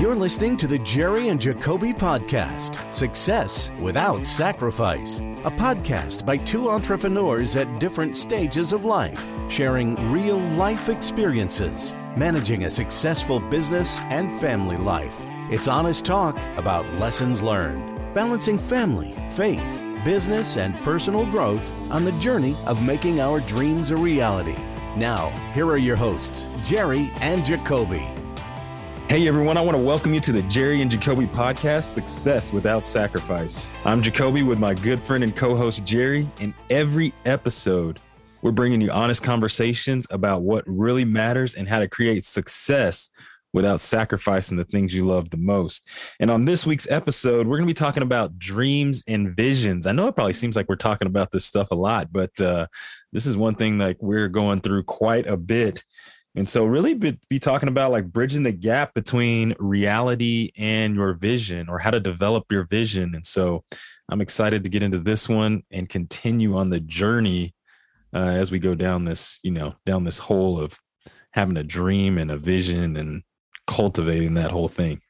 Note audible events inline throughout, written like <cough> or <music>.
You're listening to the Jerry and Jacobe Podcast Success Without Sacrifice, a podcast by two entrepreneurs at different stages of life, sharing real life experiences, managing a successful business and family life. It's honest talk about lessons learned, balancing family, faith, business, and personal growth on the journey of making our dreams a reality. Now, here are your hosts, Jerry and Jacobe. Hey everyone, I want to welcome you to the Jerry and Jacobe podcast, Success Without Sacrifice. I'm Jacobe with my good friend and co host Jerry. In every episode, we're bringing you honest conversations about what really matters and how to create success without sacrificing the things you love the most. And on this week's episode, we're going to be talking about dreams and visions. I know it probably seems like we're talking about this stuff a lot, but uh, this is one thing like we're going through quite a bit and so, really be, be, talking about like bridging the gap between reality and your vision or how to develop your vision. And so, I'm excited to get into this one and continue on the journey uh, as we go down this, you know, down this hole of having a dream and a vision and cultivating that whole thing.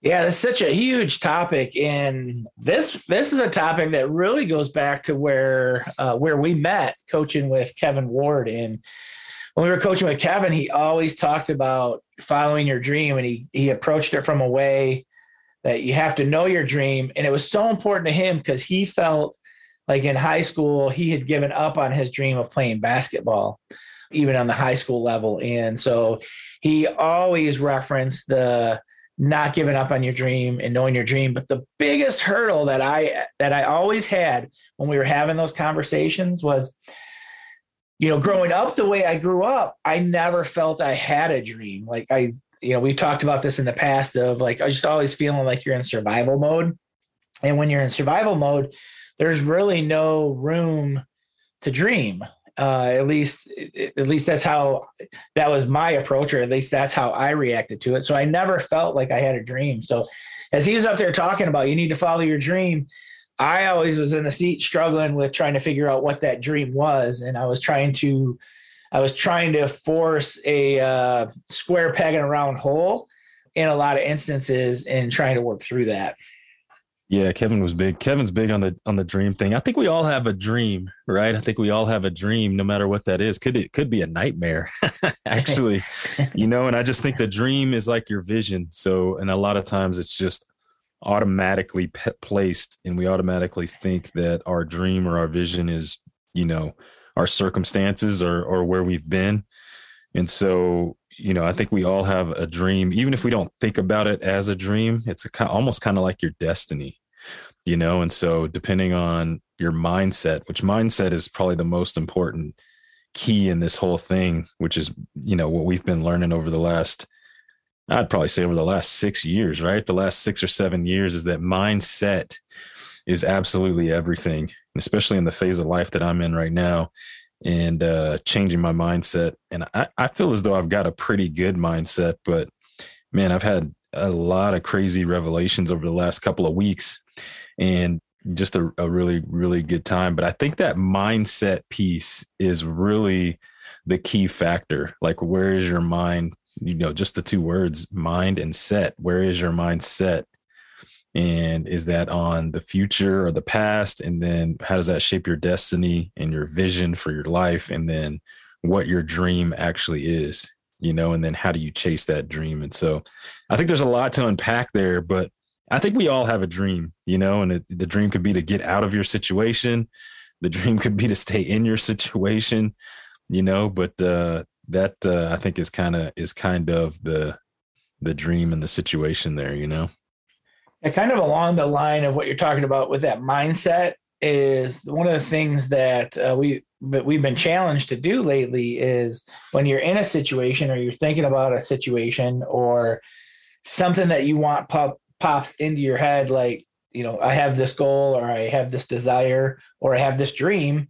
Yeah, that's such a huge topic, and this this is a topic that really goes back to where uh, where we met coaching with Kevin Ward and when we were coaching with Kevin, he always talked about following your dream and he he approached it from a way that you have to know your dream. And it was so important to him because he felt like in high school, he had given up on his dream of playing basketball, even on the high school level. And so he always referenced the not giving up on your dream and knowing your dream. But the biggest hurdle that I that I always had when we were having those conversations was you know, growing up the way I grew up, I never felt I had a dream. Like I, you know, we've talked about this in the past of like, I just always feeling like you're in survival mode. And when you're in survival mode, there's really no room to dream. Uh, at least, at least that's how that was my approach, or at least that's how I reacted to it. So I never felt like I had a dream. So as he was up there talking about, you need to follow your dream. I always was in the seat struggling with trying to figure out what that dream was. And I was trying to, I was trying to force a uh, square peg in a round hole in a lot of instances and trying to work through that. Yeah, Kevin was big. Kevin's big on the on the dream thing. I think we all have a dream, right? I think we all have a dream, no matter what that is. Could it could be a nightmare, <laughs> actually, <laughs> you know? And I just think the dream is like your vision. So, and a lot of times it's just automatically pe- placed and we automatically think that our dream or our vision is you know our circumstances or or where we've been and so you know i think we all have a dream even if we don't think about it as a dream it's a, almost kind of like your destiny you know and so depending on your mindset which mindset is probably the most important key in this whole thing which is you know what we've been learning over the last I'd probably say over the last six years, right? The last six or seven years is that mindset is absolutely everything, especially in the phase of life that I'm in right now and uh, changing my mindset. And I, I feel as though I've got a pretty good mindset, but man, I've had a lot of crazy revelations over the last couple of weeks and just a, a really, really good time. But I think that mindset piece is really the key factor. Like, where is your mind? You know just the two words mind and set. Where is your mind set? And is that on the future or the past? And then how does that shape your destiny and your vision for your life? And then what your dream actually is you know and then how do you chase that dream and so i think there's a lot to unpack there but i think we all have a dream you know and it, the dream could be to get out of your situation the dream could be to stay in your situation you know but uh that uh, I think is kind of is kind of the the dream and the situation there, you know. And kind of along the line of what you're talking about with that mindset is one of the things that uh, we but we've been challenged to do lately is when you're in a situation or you're thinking about a situation or something that you want pop pops into your head like you know I have this goal or I have this desire or I have this dream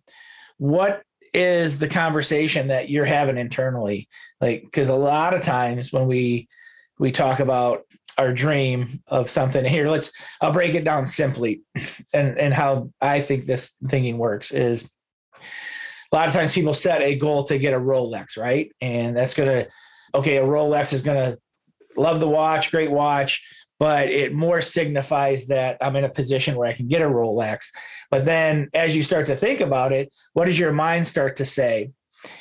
what is the conversation that you're having internally? Like because a lot of times when we we talk about our dream of something here let's i'll break it down simply and and how i think this thinking works is a lot of times people set a goal to get a rolex right and that's going to okay, a Rolex is going to love the watch, great watch, but it more signifies that I'm in a position where I can get a Rolex. But then as you start to think about it, what does your mind start to say?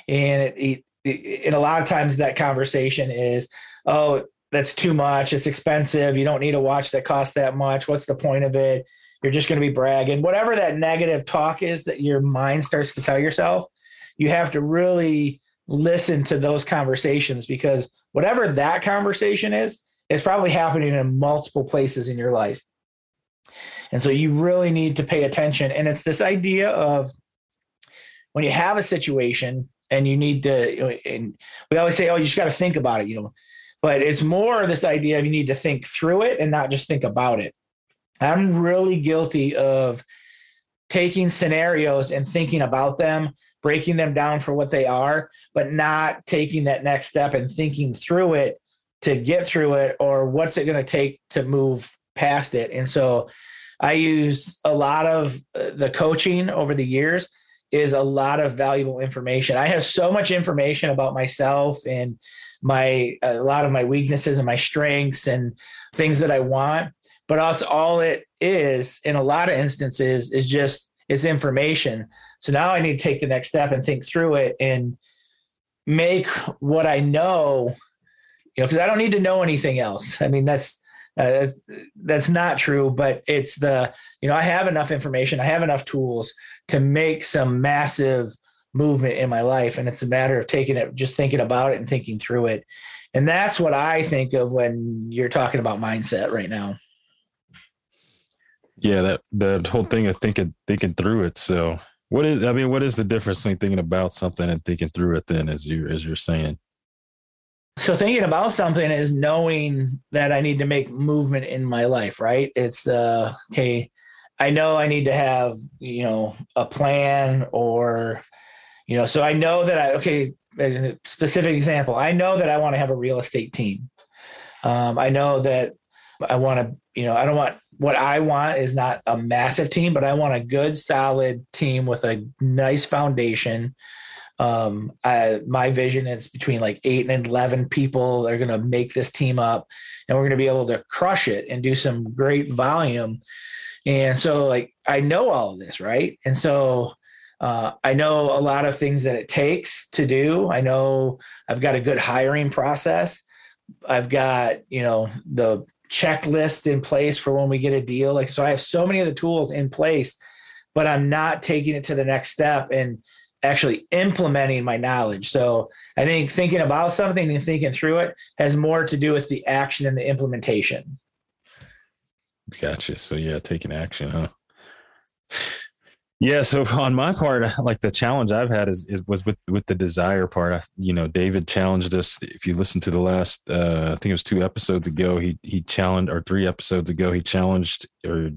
And it, it, it, and a lot of times that conversation is, oh, that's too much. It's expensive. You don't need a watch that costs that much. What's the point of it? You're just going to be bragging. Whatever that negative talk is that your mind starts to tell yourself, you have to really listen to those conversations because whatever that conversation is, is probably happening in multiple places in your life. And so you really need to pay attention. And it's this idea of when you have a situation and you need to, and we always say, oh, you just got to think about it, you know, but it's more this idea of you need to think through it and not just think about it. I'm really guilty of taking scenarios and thinking about them, breaking them down for what they are, but not taking that next step and thinking through it to get through it or what's it going to take to move past it. And so I use a lot of uh, the coaching over the years is a lot of valuable information. I have so much information about myself and my a lot of my weaknesses and my strengths and things that I want but also all it is in a lot of instances is just it's information. So now i need to take the next step and think through it and make what i know you know because i don't need to know anything else. I mean that's uh, that's not true but it's the you know i have enough information i have enough tools to make some massive movement in my life and it's a matter of taking it just thinking about it and thinking through it. And that's what i think of when you're talking about mindset right now yeah, that the whole thing of thinking thinking through it. So what is I mean, what is the difference between thinking about something and thinking through it then as you as you're saying? So thinking about something is knowing that I need to make movement in my life, right? It's uh okay, I know I need to have, you know, a plan or you know, so I know that I okay, specific example. I know that I want to have a real estate team. Um, I know that I want to, you know, I don't want what I want is not a massive team, but I want a good, solid team with a nice foundation. Um, I, my vision is between like eight and 11 people that are going to make this team up and we're going to be able to crush it and do some great volume. And so, like, I know all of this, right? And so, uh, I know a lot of things that it takes to do. I know I've got a good hiring process. I've got, you know, the checklist in place for when we get a deal. Like, so I have so many of the tools in place, but I'm not taking it to the next step and actually implementing my knowledge. So I think thinking about something and thinking through it has more to do with the action and the implementation. Gotcha. So yeah, taking action, huh? Yeah, so <laughs> on my part, <laughs> like the challenge I've had is, is was with with the desire part. I, you know, David challenged us. If you listen to the last, uh, I think it was two episodes ago, he he challenged, or three episodes ago, he challenged, or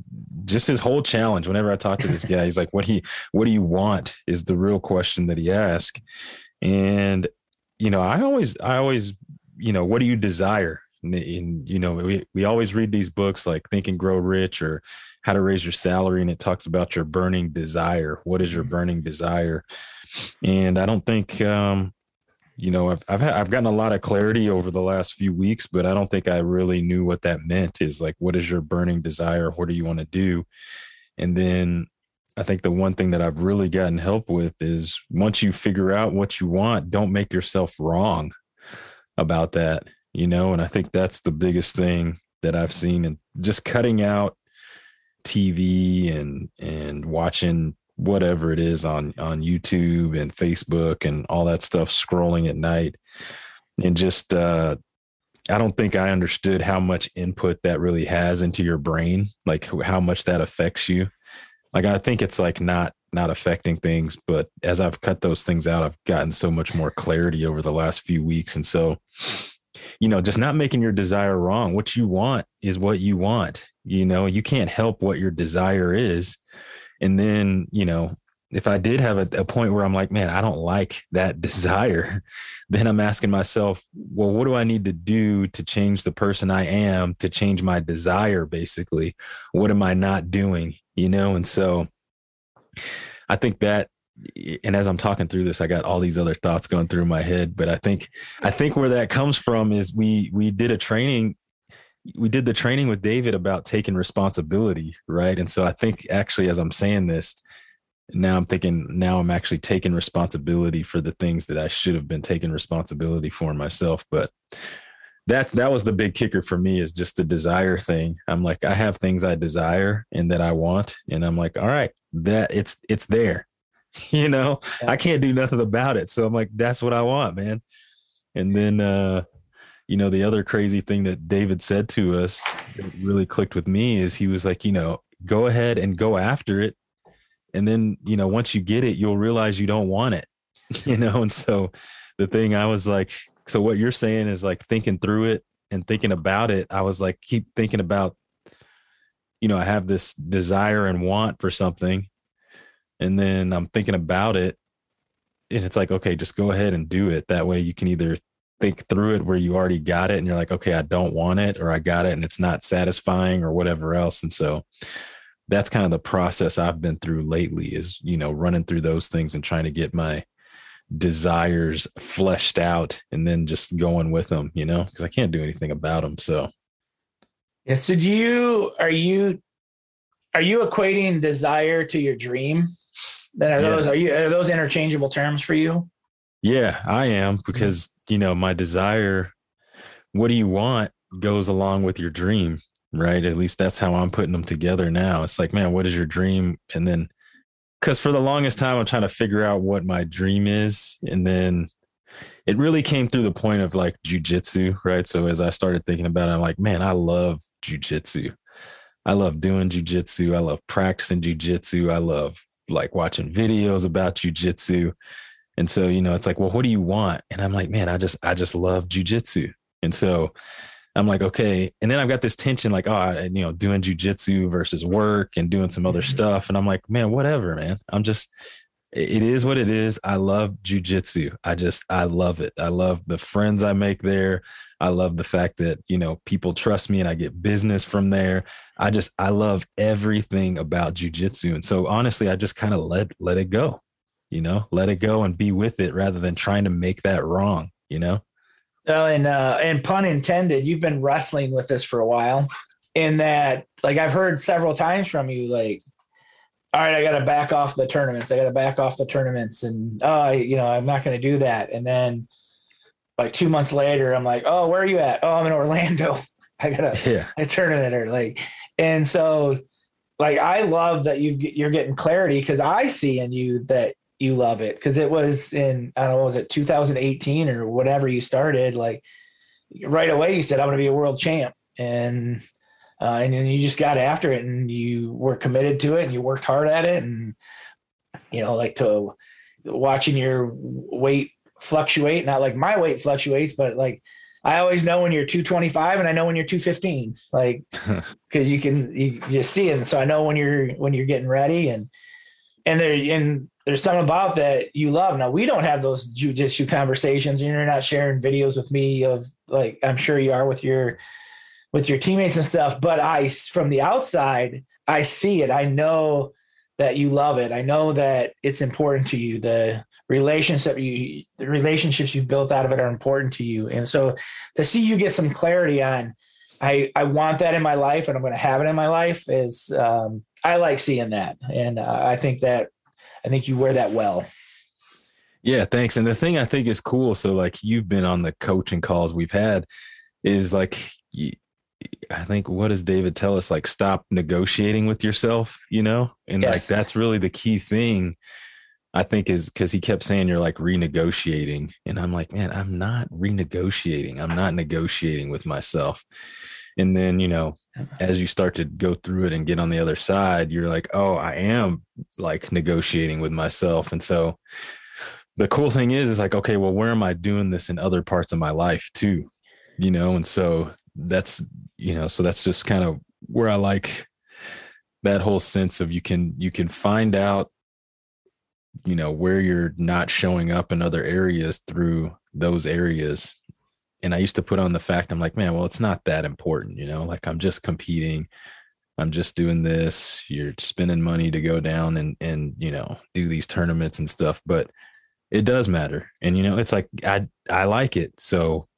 just his whole challenge. Whenever I talk to this guy, he's like, "What he, what do you want?" Is the real question that he asked, and you know, I always, I always, you know, what do you desire? And, and you know, we we always read these books like Think and Grow Rich or how to raise your salary and it talks about your burning desire. What is your mm-hmm. burning desire? And i don't think um you know i've I've, I've gotten a lot of clarity over the last few weeks but i don't think i really knew what that meant is like what is your burning desire? What do you want to do? And then i think the one thing that i've really gotten help with is once you figure out what you want don't make yourself wrong about that you know? And i think that's the biggest thing that i've seen and just cutting out TV and and watching whatever it is on on YouTube and Facebook and all that stuff scrolling at night. And just uh I don't think I understood how much input that really has into your brain like how much that affects you. Like I think it's like not not affecting things but as I've cut those things out I've gotten so much more clarity over the last few weeks. And so you know just not making your desire wrong. What you want is what you want you know? You can't help what your desire is. And then you know if i did have a, a, point where i'm like man i don't like that <laughs> desire then i'm asking myself well what do i need to do to change the person i am to change my desire basically? What am i not doing? You know? And so i think that and as I'm talking through this, I got all these other thoughts going through my head. But I think I think where that comes from is we we did a training, we did the training with David about taking responsibility, right? And so I think actually, as I'm saying this, now I'm thinking now I'm actually taking responsibility for the things that I should have been taking responsibility for myself. But that's that was the big kicker for me is just the desire thing. I'm like, I have things I desire and that I want, and I'm like, all right, that it's it's there <laughs> you know? Yeah. i can't do nothing about it. So i'm like that's what i want man. And then uh you know the other crazy thing that david said to us that really clicked with me is he was like you know go ahead and go after it. And then you know once you get it you'll realize you don't want it <laughs> you know? And so the thing i was like so what you're saying is like thinking through it and thinking about it i was like keep thinking about you know i have this desire and want for something and then I'm thinking about it and it's like okay just go ahead and do it. That way you can either think through it where you already got it and you're like okay I don't want it or I got it and it's not satisfying or whatever else. And so that's kind of the process I've been through lately is you know running through those things and trying to get my desires fleshed out and then just going with them you know because I can't do anything about them so. Yeah so do you are you are you equating desire to your dream are yeah. those are you are those interchangeable terms for you? Yeah, I am because you know my desire. What do you want goes along with your dream, right? At least that's how I'm putting them together now. It's like, man, what is your dream? And then, because for the longest time, I'm trying to figure out what my dream is, and then it really came through the point of like jujitsu, right? So as I started thinking about it, I'm like, man, I love jujitsu. I love doing jujitsu. I love practicing jujitsu. I love like watching videos about jujitsu. And so, you know, it's like, well, what do you want? And I'm like, man, I just, I just love jujitsu. And so I'm like, okay. And then I've got this tension, like, oh, you know, doing jujitsu versus work and doing some other mm-hmm. stuff. And I'm like, man, whatever, man. I'm just, it is what it is. I love jujitsu. I just, I love it. I love the friends I make there. I love the fact that, you know, people trust me and I get business from there. I just, I love everything about jujitsu. And so honestly, I just kind of let, let it go, you know, let it go and be with it rather than trying to make that wrong, you know? Well, and, uh, and pun intended, you've been wrestling with this for a while in that, like I've heard several times from you, like, all right, I got to back off the tournaments. I got to back off the tournaments, and oh, you know, I'm not going to do that. And then, like two months later, I'm like, oh, where are you at? Oh, I'm in Orlando. <laughs> I got a, <laughs> yeah. a tournament or like, and so, like, I love that you you're getting clarity because I see in you that you love it because it was in I don't know was it 2018 or whatever you started like right away you said I'm going to be a world champ and uh, and then you just got after it and you were committed to it and you worked hard at it and you know like to watching your weight fluctuate not like my weight fluctuates but like i always know when you're 225 and i know when you're 215 like <laughs> because you can you just see it. And so i know when you're when you're getting ready and and there and there's something about that you love. Now we don't have those jujitsu conversations and you're not sharing videos with me of like i'm sure you are with your with your teammates and stuff. But I, from the outside, I see it. I know that you love it. I know that it's important to you. The relationship you, the relationships you've built out of it are important to you. And so to see you get some clarity on, I, I want that in my life and I'm going to have it in my life is, um, I like seeing that. And uh, I think that, I think you wear that well. Yeah, thanks. And the thing I think is cool. So like you've been on the coaching calls we've had is like I think what does David tell us? Like stop negotiating with yourself, you know? And yes. like that's really the key thing. I think is because he kept saying you're like renegotiating. And I'm like, man, I'm not renegotiating. I'm not negotiating with myself. And then, you know, as you start to go through it and get on the other side, you're like, oh, I am like negotiating with myself. And so the cool thing is, is like, okay, well, where am I doing this in other parts of my life too? You know, and so that's you know so that's just kind of where i like that whole sense of you can you can find out you know where you're not showing up in other areas through those areas and i used to put on the fact i'm like man well it's not that important you know like i'm just competing I'm just doing this. You're spending money to go down and and you know do these tournaments and stuff, but it does matter. And you know, it's like I I like it, so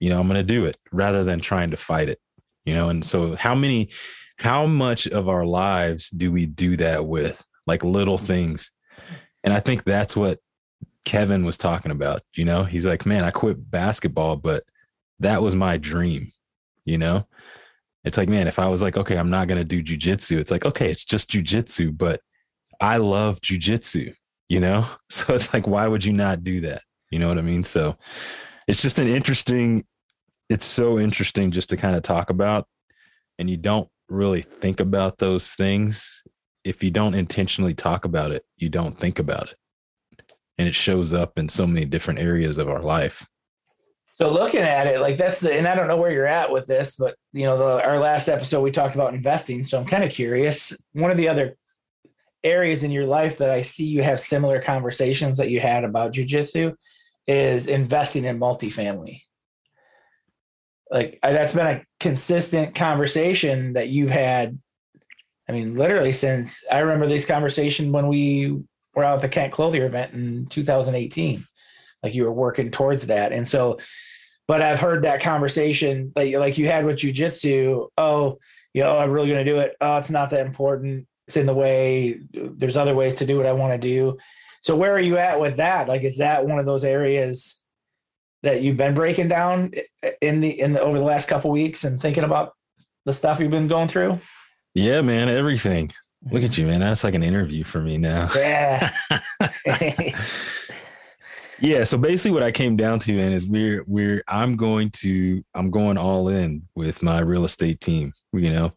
you know I'm going to do it rather than trying to fight it. You know, and so how many, how much of our lives do we do that with, like little things? And I think that's what Kevin was talking about. You know, he's like, man, I quit basketball, but that was my dream. You know, it's like, man, if I was like, okay, I'm not going to do jujitsu, it's like, okay, it's just jujitsu, but I love jujitsu, you know? <laughs> So it's like, why would you not do that? You know what I mean? So it's just an interesting, it's so interesting just to kind of talk about. And you don't really think about those things. If you don't intentionally talk about it, you don't think about it. And it shows up in so many different areas of our life. So looking at it, like that's the, and I don't know where you're at with this, but you know, the, our last episode we talked about investing. So I'm kind of curious. One of the other areas in your life that I see you have similar conversations that you had about jujitsu is investing in multifamily. Like that's been a consistent conversation that you've had. I mean, literally since I remember this conversation when we were out at the Kent Clothier event in 2018 like you were working towards that. And so, but I've heard that conversation like, like you had with jujitsu. Oh, you know, I'm really going to do it. Oh, it's not that important. It's in the way. There's other ways to do what I want to do. So where are you at with that? Like, is that one of those areas that you've been breaking down in the, in the, over the last couple weeks and thinking about the stuff you've been going through? Yeah, man, everything. Look at you, man. That's like an interview for me now. Yeah. <laughs> yeah so basically what i came down to man is we're we're i'm going to i'm going all in with my real estate team you know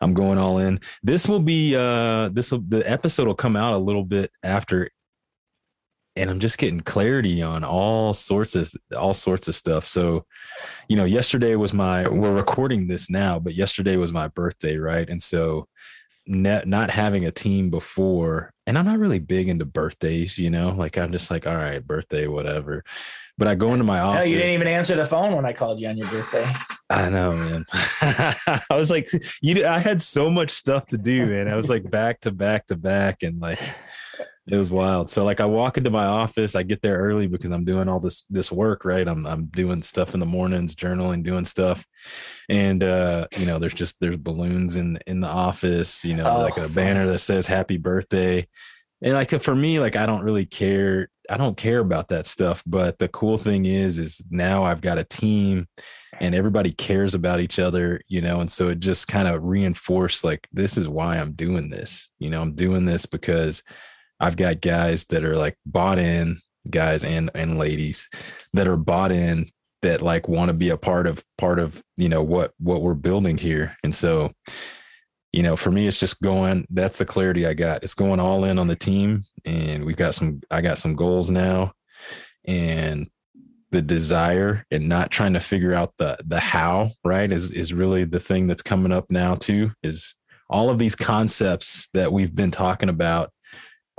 i'm going all in this will be uh this will the episode will come out a little bit after and i'm just getting clarity on all sorts of all sorts of stuff. So you know yesterday was my we're recording this now but yesterday was my birthday right? And so not, not having a team before and i'm not really big into birthdays you know? Like i'm just like all right birthday whatever. But i go into my office no, you didn't even answer the phone when i called you on your birthday. <laughs> I know man. <laughs> I was like you i had so much stuff to do man. I was like back to back to back and like it was wild. So like I walk into my office, I get there early because I'm doing all this this work, right? I'm I'm doing stuff in the mornings, journaling, doing stuff. And uh, you know, there's just there's balloons in in the office, you know, oh, like a fun. banner that says happy birthday. And like for me, like I don't really care. I don't care about that stuff. But the cool thing is, is now I've got a team and everybody cares about each other, you know, and so it just kind of reinforced like this is why I'm doing this. You know, I'm doing this because I've got guys that are like bought in, guys and and ladies that are bought in that like want to be a part of part of you know what what we're building here. And so you know for me it's just going that's the clarity i got. It's going all in on the team and we've got some i got some goals now. And the desire and not trying to figure out the the how right is is really the thing that's coming up now too is all of these concepts that we've been talking about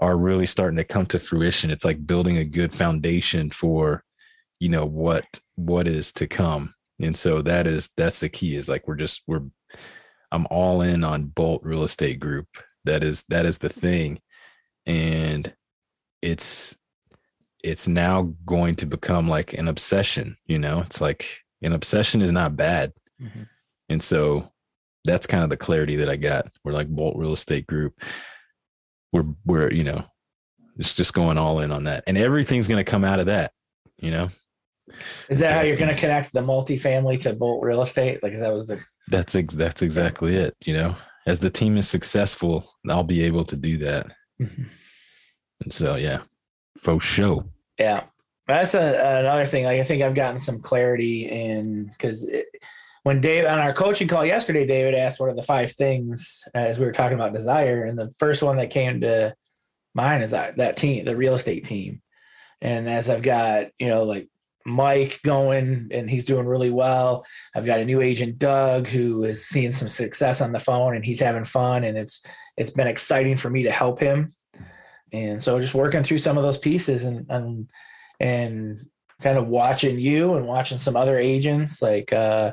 are really starting to come to fruition. It's like building a good foundation for, you know, what what is to come. And so that is that's the key is like we're just we're I'm all in on Bolt Real Estate Group. That is that is the thing. And it's it's now going to become like an obsession, you know? It's like an obsession is not bad. Mm-hmm. And so that's kind of the clarity that I got. We're like Bolt Real Estate Group we're we're you know it's just going all in on that. And everything's going to come out of that you know? Is that so how you're going to connect the multifamily to bolt real estate? Like that was the that's ex- that's exactly it you know? As the team is successful i'll be able to do that. Mm-hmm. and so yeah faux show yeah. That's a, another thing like i think i've gotten some clarity in because when Dave on our coaching call yesterday, David asked what are the five things as we were talking about desire, and the first one that came to mind is that that team, the real estate team. And as I've got you know like Mike going and he's doing really well. I've got a new agent, Doug, who is seeing some success on the phone and he's having fun, and it's it's been exciting for me to help him. And so just working through some of those pieces and and and kind of watching you and watching some other agents like uh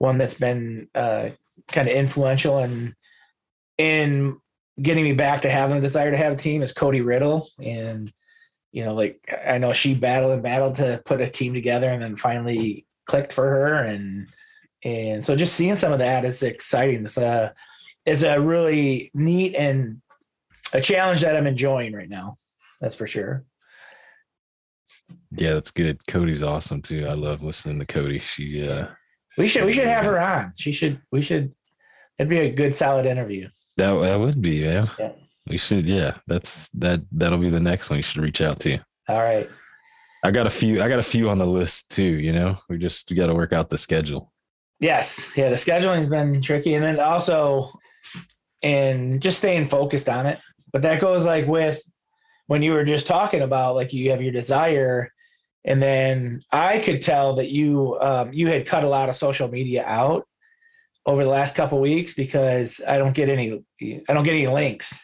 one that's been uh, kind of influential and in getting me back to having a desire to have a team is Cody Riddle. And, you know, like I know she battled and battled to put a team together and then finally clicked for her. And, and so just seeing some of that is exciting. It's a, it's a really neat and a challenge that I'm enjoying right now. That's for sure. Yeah, that's good. Cody's awesome too. I love listening to Cody. She uh we should we should have her on. She should we should it'd be a good solid interview. That that would be, yeah. yeah. We should, yeah. That's that that'll be the next one you should reach out to. You. All right. I got a few I got a few on the list too, you know. We just got to work out the schedule. Yes. Yeah, the scheduling's been tricky and then also and just staying focused on it. But that goes like with when you were just talking about like you have your desire and then I could tell that you um, you had cut a lot of social media out over the last couple weeks because I don't get any I don't get any links.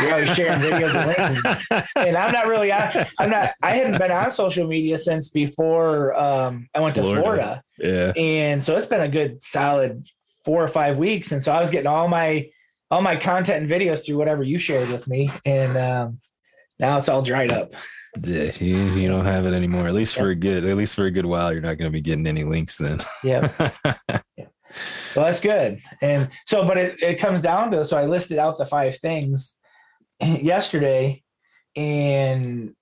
You're always sharing <laughs> videos and links, and I'm not really I, am not I hadn't been on social media since before um, I went to Florida. Florida. Yeah, and so it's been a good solid four or five weeks, and so I was getting all my all my content and videos through whatever you shared with me, and um, now it's all dried up. Yeah, you, you don't have it anymore. At least for a good, at least for a good while, you're not going to be getting any links then. yeah. <laughs> yeah. Well, that's good. And so, but it, it comes down to so I listed out the five things <clears throat> yesterday, and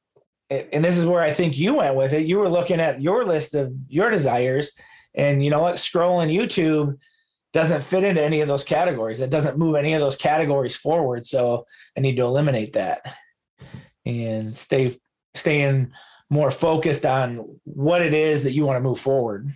and this is where I think you went with it. You were looking at your list of your desires, and you know what? Scrolling YouTube doesn't fit into any of those categories. It doesn't move any of those categories forward. So I need to eliminate that and stay staying more focused on what it is that you want to move forward.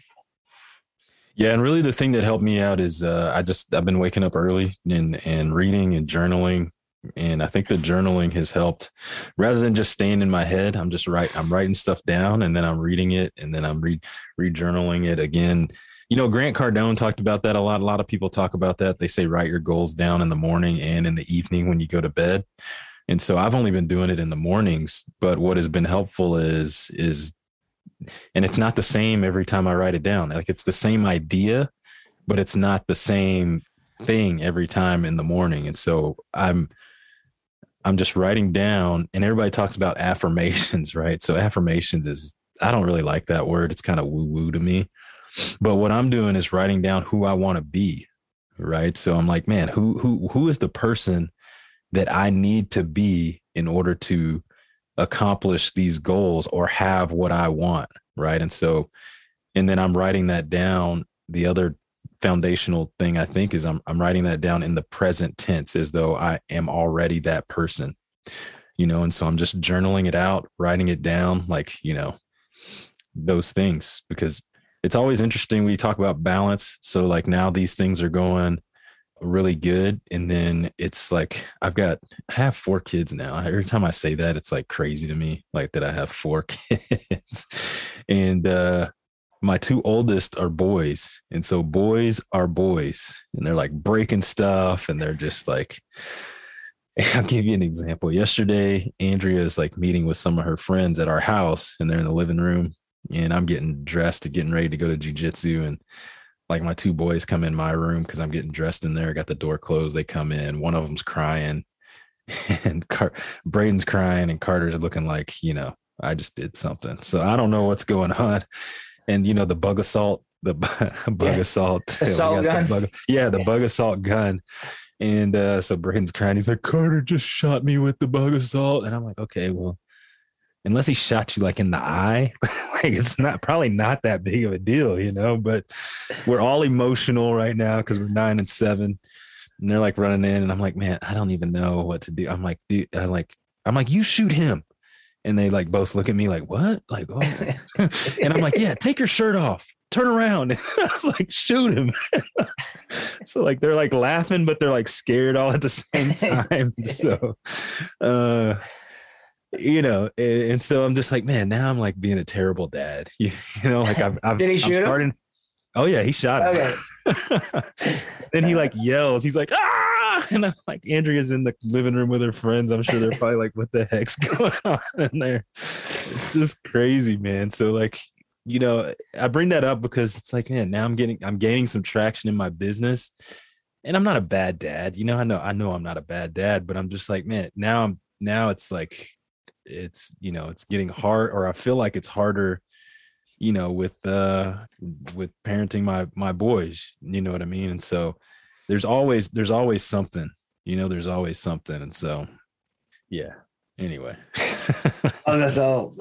Yeah, and really the thing that helped me out is uh, I just I've been waking up early and and reading and journaling, and I think the journaling has helped. Rather than just staying in my head, I'm just write I'm writing stuff down and then I'm reading it and then I'm re re-journaling it again. You know, Grant Cardone talked about that a lot. A lot of people talk about that. They say write your goals down in the morning and in the evening when you go to bed. And so I've only been doing it in the mornings, but what has been helpful is is and it's not the same every time I write it down. Like it's the same idea, but it's not the same thing every time in the morning. And so I'm I'm just writing down and everybody talks about affirmations, <laughs> right? So affirmations is I don't really like that word. It's kind of woo woo to me. But what I'm doing is writing down who I want to be, right? So I'm like, man, who who who is the person that I need to be in order to accomplish these goals or have what I want. Right. And so, and then I'm writing that down. The other foundational thing I think is I'm, I'm writing that down in the present tense as though I am already that person, you know? And so I'm just journaling it out, writing it down, like, you know, those things because it's always interesting We talk about balance. So like now these things are going really good and then it's like i've got i have four kids now every time i say that it's like crazy to me like that i have four <laughs> kids and uh my two oldest are boys and so boys are boys and they're like breaking stuff and they're just like <laughs> I'll give you an example. Yesterday, Andrea is like meeting with some of her friends at our house, and they're in the living room. And I'm getting dressed and getting ready to go to jujitsu. And like my two boys come in my room because I'm getting dressed in there. I got the door closed. They come in. One of them's crying, <laughs> and Car- Braden's crying, and Carter's looking like you know I just did something. So I don't know what's going on. And you know the bug assault, the <laughs> bug yeah. assault, assault gun. The bug, yeah, the yeah. bug assault gun. And uh, so Braden's crying. He's like, Carter just shot me with the bug assault, and I'm like, okay, well, unless he shot you like in the eye, <laughs> like it's not probably not that big of a deal, you know. But we're all emotional right now because we're nine and seven, and they're like running in, and I'm like, man, I don't even know what to do. I'm like, dude, I'm like, I'm like, you shoot him, and they like both look at me like, what? Like, oh, <laughs> and I'm like, yeah, take your shirt off. Turn around. <laughs> I was like, shoot him. so like they're like laughing, but they're like scared all at the same time. so uh you know, and, and, so I'm just like, man, now I'm like being a terrible dad. You, <laughs> you know, like I've, I've did he shoot starting, him? Oh yeah, he shot him. Okay. <laughs> then he like yells. He's like, ah, and I'm like, Andrea's in the living room with her friends. I'm sure they're probably like, what the heck's <laughs> going on in there? It's just crazy, man. So like, you know, I bring that up because it's like, man, now I'm getting, I'm gaining some traction in my business, and I'm not a bad dad. You know, I know I know I'm not a bad dad, but I'm just like, man, now I'm now it's like it's you know it's getting hard or I feel like it's harder you know with uh with parenting my my boys you know what i mean? And so there's always there's always something you know there's always something and so yeah anyway. <laughs> Bug assault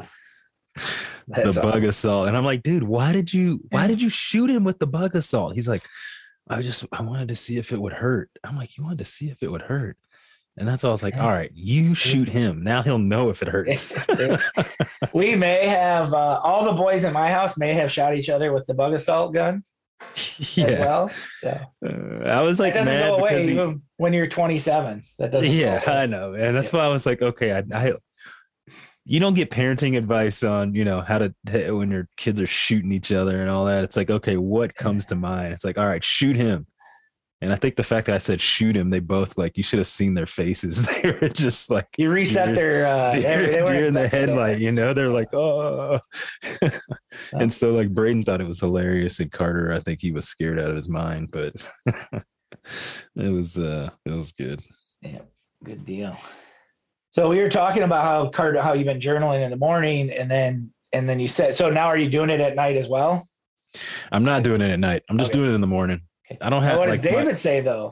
the bug assault and i'm like dude why did you why did you shoot him with the bug assault he's like i just i wanted to see if it would hurt. I'm like you wanted to see if it would hurt and that's why I was like, all right, you shoot <laughs> him. Now he'll know if it hurts. <laughs> we may have uh, all the boys in my house may have shot each other with the bug assault gun. <laughs> Yeah. As well. So uh, I was like, that doesn't go away he, even when you're 27. That doesn't. Yeah, I know, man. That's yeah. why I was like, okay, I, I, you don't get parenting advice on, you know, how to when your kids are shooting each other and all that. It's like, okay, what comes to mind? It's like, all right, shoot him. And I think the fact that I said shoot him, they both like you should have seen their faces. <laughs> They were just like you reset deer, their uh, deer, deer in the headlight. You know, they're like oh, <laughs> and so like Braden thought it was hilarious, and Carter, I think he was scared out of his mind, but <laughs> it was uh it was good. Yeah, good deal. So we were talking about how Carter, how you've been journaling in the morning, and then and then you said so. Now are you doing it at night as well? I'm not doing it at night. I'm just okay. doing it in the morning. I don't have. what does David my, say though?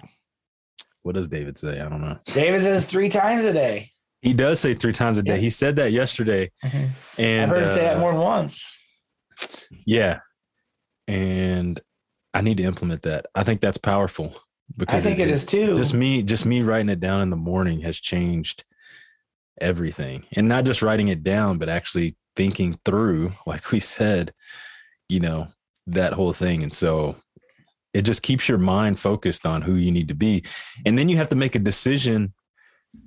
What does David say? I don't know. David says three times a day. He does say three times a day. Yeah. He said that yesterday, mm-hmm. and I've heard him uh, say that uh, more than once. Yeah, and I need to implement that. I think that's powerful because I think it, it is too. Just me, just me writing it down in the morning has changed everything, and not just writing it down, but actually thinking through, <laughs> like we said, you know, that whole thing. And so it just keeps your mind focused on who you need to be. And then you have to make a decision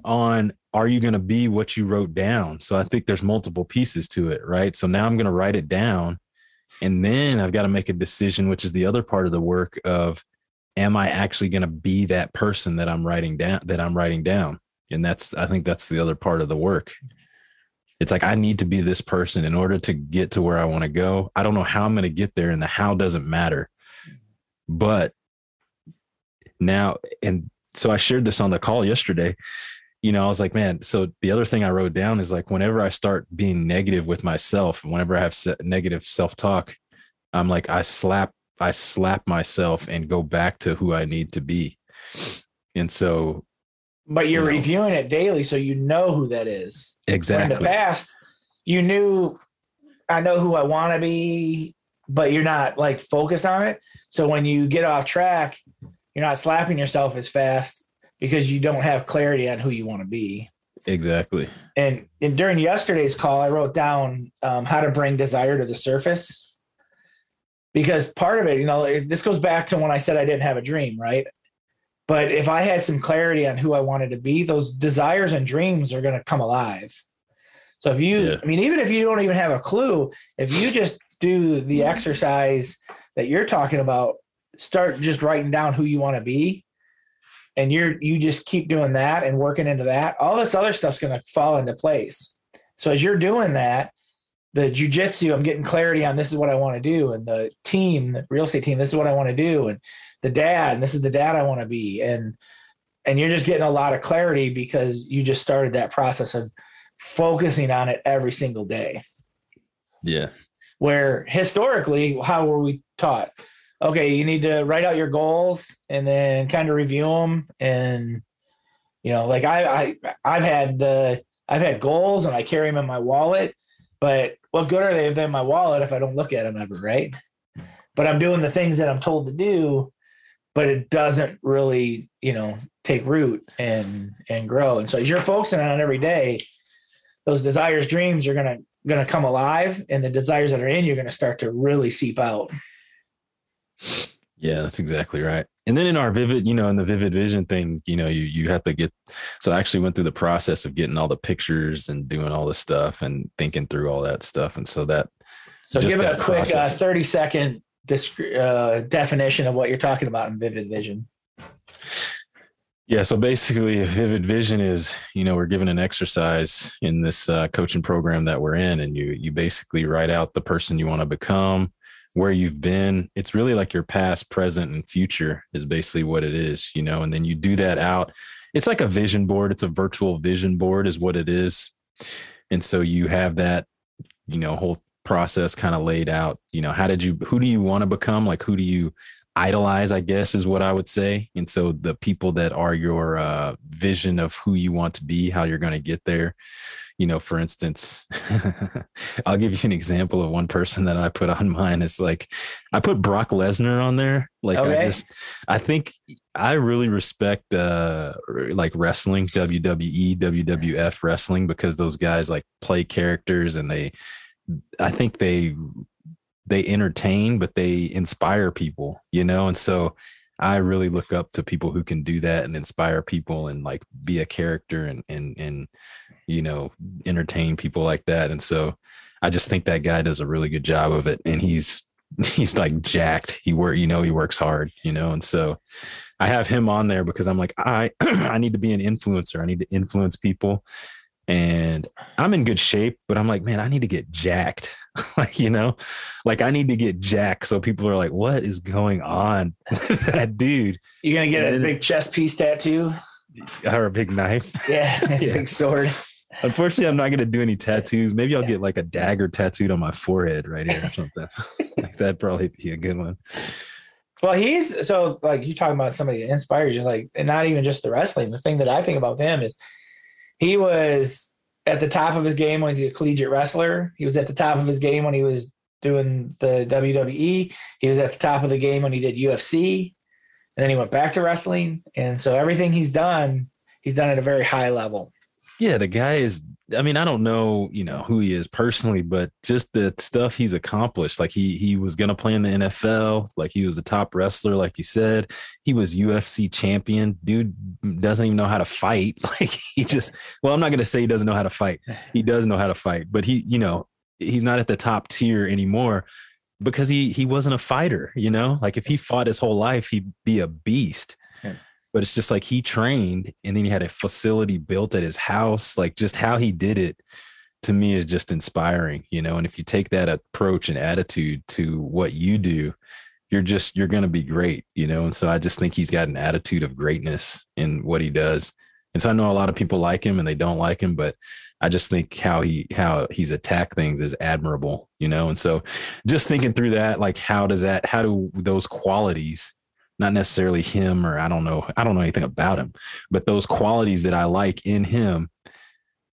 on are you going to be what you wrote down? So i think there's multiple pieces to it right? So now i'm going to write it down and then i've got to make a decision which is the other part of the work of am i actually going to be that person that i'm writing down that i'm writing down? And that's i think that's the other part of the work. It's like i need to be this person in order to get to where i want to go. I don't know how i'm going to get there and the how doesn't matter but now, and so I shared this on the call yesterday. You know, I was like, man, so the other thing I wrote down is like, whenever I start being negative with myself, whenever I have negative self talk, I'm like, I slap, I slap myself and go back to who I need to be. And so, but you're you know, reviewing it daily, so you know who that is. Exactly. in the past, you knew, I know who I want to be but you're not like focused on it. So when you get off track, you're not slapping yourself as fast because you don't have clarity on who you want to be. Exactly. And, and during yesterday's call, I wrote down um, how to bring desire to the surface because part of it, you know, this goes back to when I said I didn't have a dream, right? But if I had some clarity on who I wanted to be, those desires and dreams are going to come alive. So if you, yeah. I mean, even if you don't even have a clue, if you just do the exercise that you're talking about, start just writing down who you want to be. And you're you just keep doing that and working into that. All this other stuff's gonna fall into place. So as you're doing that, the jujitsu, I'm getting clarity on this is what I want to do, and the team, the real estate team, this is what I want to do, and the dad, and this is the dad I want to be, and and you're just getting a lot of clarity because you just started that process of focusing on it every single day. Yeah, where historically, how were we taught? Okay, you need to write out your goals and then kind of review them. And, you know, like I, I, I've had the, I've had goals and I carry them in my wallet, but what good are they if they're in my wallet if I don't look at them ever, right? But I'm doing the things that I'm told to do, but it doesn't really, you know, take root and and grow. And so as you're focusing on it every day, those desires, dreams you're gonna going to come alive and the desires that are in you are going to start to really seep out. Yeah, that's exactly right. And then in our vivid, you know, in the vivid vision thing, you know, you you have to get. So I actually went through the process of getting all the pictures and doing all the stuff and thinking through all that stuff, and so that. So give it a quick uh, thirty second uh, definition of what you're talking about in vivid vision. Yeah, so basically, a vivid vision is you know we're given an exercise in this uh, coaching program that we're in, and you you basically write out the person you want to become, where you've been. It's really like your past, present, and future is basically what it is, you know, and then you do that out. It's like a vision board. It's a virtual vision board, is what it is. And so you have that, you know, whole process kind of laid out. You know, how did you, who do you want to become? Like, who do you idolize, I guess, is what I would say. And so the people that are your uh, vision of who you want to be, how you're going to get there, you know, for instance, <laughs> I'll give you an example of one person that I put on mine. It's like I put Brock Lesnar on there. Like okay. I just I think I really respect uh like wrestling, WWE, WWF wrestling because those guys like play characters and they I think they they entertain but they inspire people, you know? And so I really look up to people who can do that and inspire people and like be a character and and and you know, entertain people like that. And so I just think that guy does a really good job of it. And he's <laughs> he's like jacked. He work, you know, he works hard, you know, and so I have him on there because I'm like, I <clears throat> I need to be an influencer. I need to influence people. And I'm in good shape, but I'm like, man, I need to get jacked. <laughs> like, you know, like I need to get jacked. So people are like, what is going on? <laughs> that dude. You're gonna get a big chest piece tattoo? Or a big knife. <laughs> Yeah, yeah. big sword. Unfortunately, I'm not going to do any tattoos. Maybe I'll get like a dagger tattooed on my forehead right here or something. like that'd probably be a good one. Well, he's so like you talking about somebody that inspires you, like, and not even just the wrestling. The thing that I think about them is he was at the top of his game when he was a collegiate wrestler. He was at the top of his game when he was doing the WWE. He was at the top of the game when he did UFC. And then he went back to wrestling. And so everything he's done, he's done at a very high level. Yeah, the guy is. I mean, I don't know, you know, who he is personally, but just the stuff he's accomplished. Like he he was gonna play in the NFL. Like he was the top wrestler, like you said. He was UFC champion. Dude doesn't even know how to fight. <laughs> Like he just. Well, I'm not gonna say he doesn't know how to fight. He does know how to fight, but he, you know, he's not at the top tier anymore because he he wasn't a fighter. You know, like if he fought his whole life, he'd be a beast but it's just like he trained and then he had a facility built at his house like just how he did it to me is just inspiring you know and if you take that approach and attitude to what you do you're just you're going to be great you know and so i just think he's got an attitude of greatness in what he does and so i know a lot of people like him and they don't like him but i just think how he how he's attacked things is admirable you know and so just thinking through that like how does that how do those qualities not necessarily him or I don't know, I don't know anything about him, but those qualities that I like in him,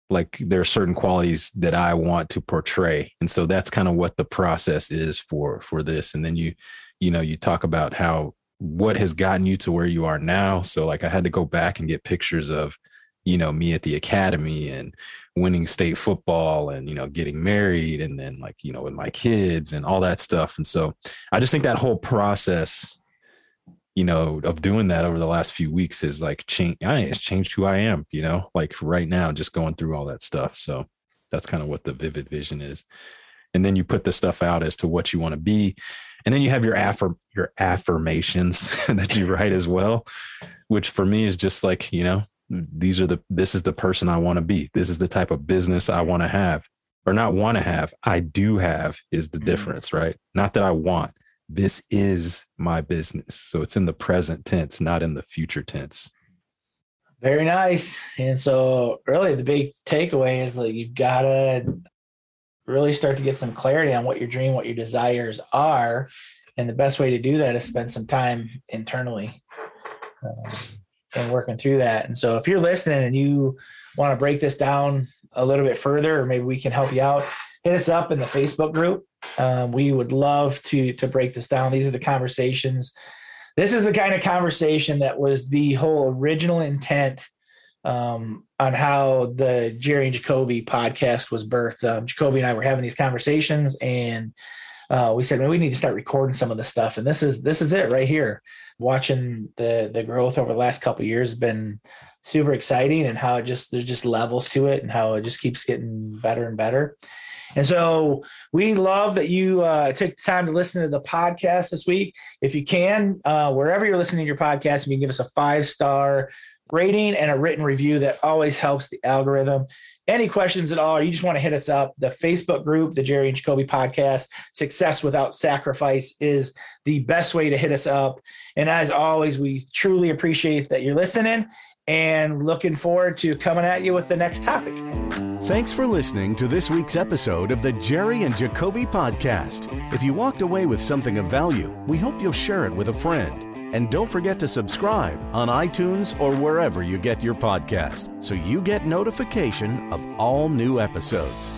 like there are certain qualities that I want to portray. And so that's kind of what the process is for for this. And then you, you know, you talk about how what has gotten you to where you are now. So like I had to go back and get pictures of, you know, me at the academy and winning state football and, you know, getting married and then like, you know, with my kids and all that stuff. And so I just think that whole process you know, of doing that over the last few weeks is like change. I It's changed who I am. You know, like right now, just going through all that stuff. So that's kind of what the vivid vision is. And then you put the stuff out as to what you want to be, and then you have your affirm your affirmations <laughs> that you write as well, which for me is just like you know, these are the this is the person I want to be. This is the type of business I want to have, or not want to have. I do have is the mm-hmm. difference, right? Not that I want this is my business. So it's in the present tense, not in the future tense. Very nice. And so really the big takeaway is like you've got to really start to get some clarity on what your dream, what your desires are. And the best way to do that is spend some time internally um, and working through that. And so if you're listening and you want to break this down a little bit further, or maybe we can help you out, hit us up in the Facebook group. Um, we would love to to break this down. These are the conversations. This is the kind of conversation that was the whole original intent um, on how the Jerry and Jacobe podcast was birthed. Um, Jacobe and I were having these conversations, and uh, we said, "Man, we need to start recording some of this stuff." And this is this is it right here. Watching the the growth over the last couple years has been super exciting, and how it just there's just levels to it, and how it just keeps getting better and better. And so we love that you uh, took the time to listen to the podcast this week. If you can, uh, wherever you're listening to your podcast, you can give us a five star rating and a written review that always helps the algorithm. Any questions at all, you just want to hit us up. The Facebook group, the Jerry and Jacobe podcast, Success Without Sacrifice is the best way to hit us up. And as always, we truly appreciate that you're listening and looking forward to coming at you with the next topic. Thanks for listening to this week's episode of the Jerry and Jacobe podcast. If you walked away with something of value, we hope you'll share it with a friend. And don't forget to subscribe on iTunes or wherever you get your podcast so you get notification of all new episodes.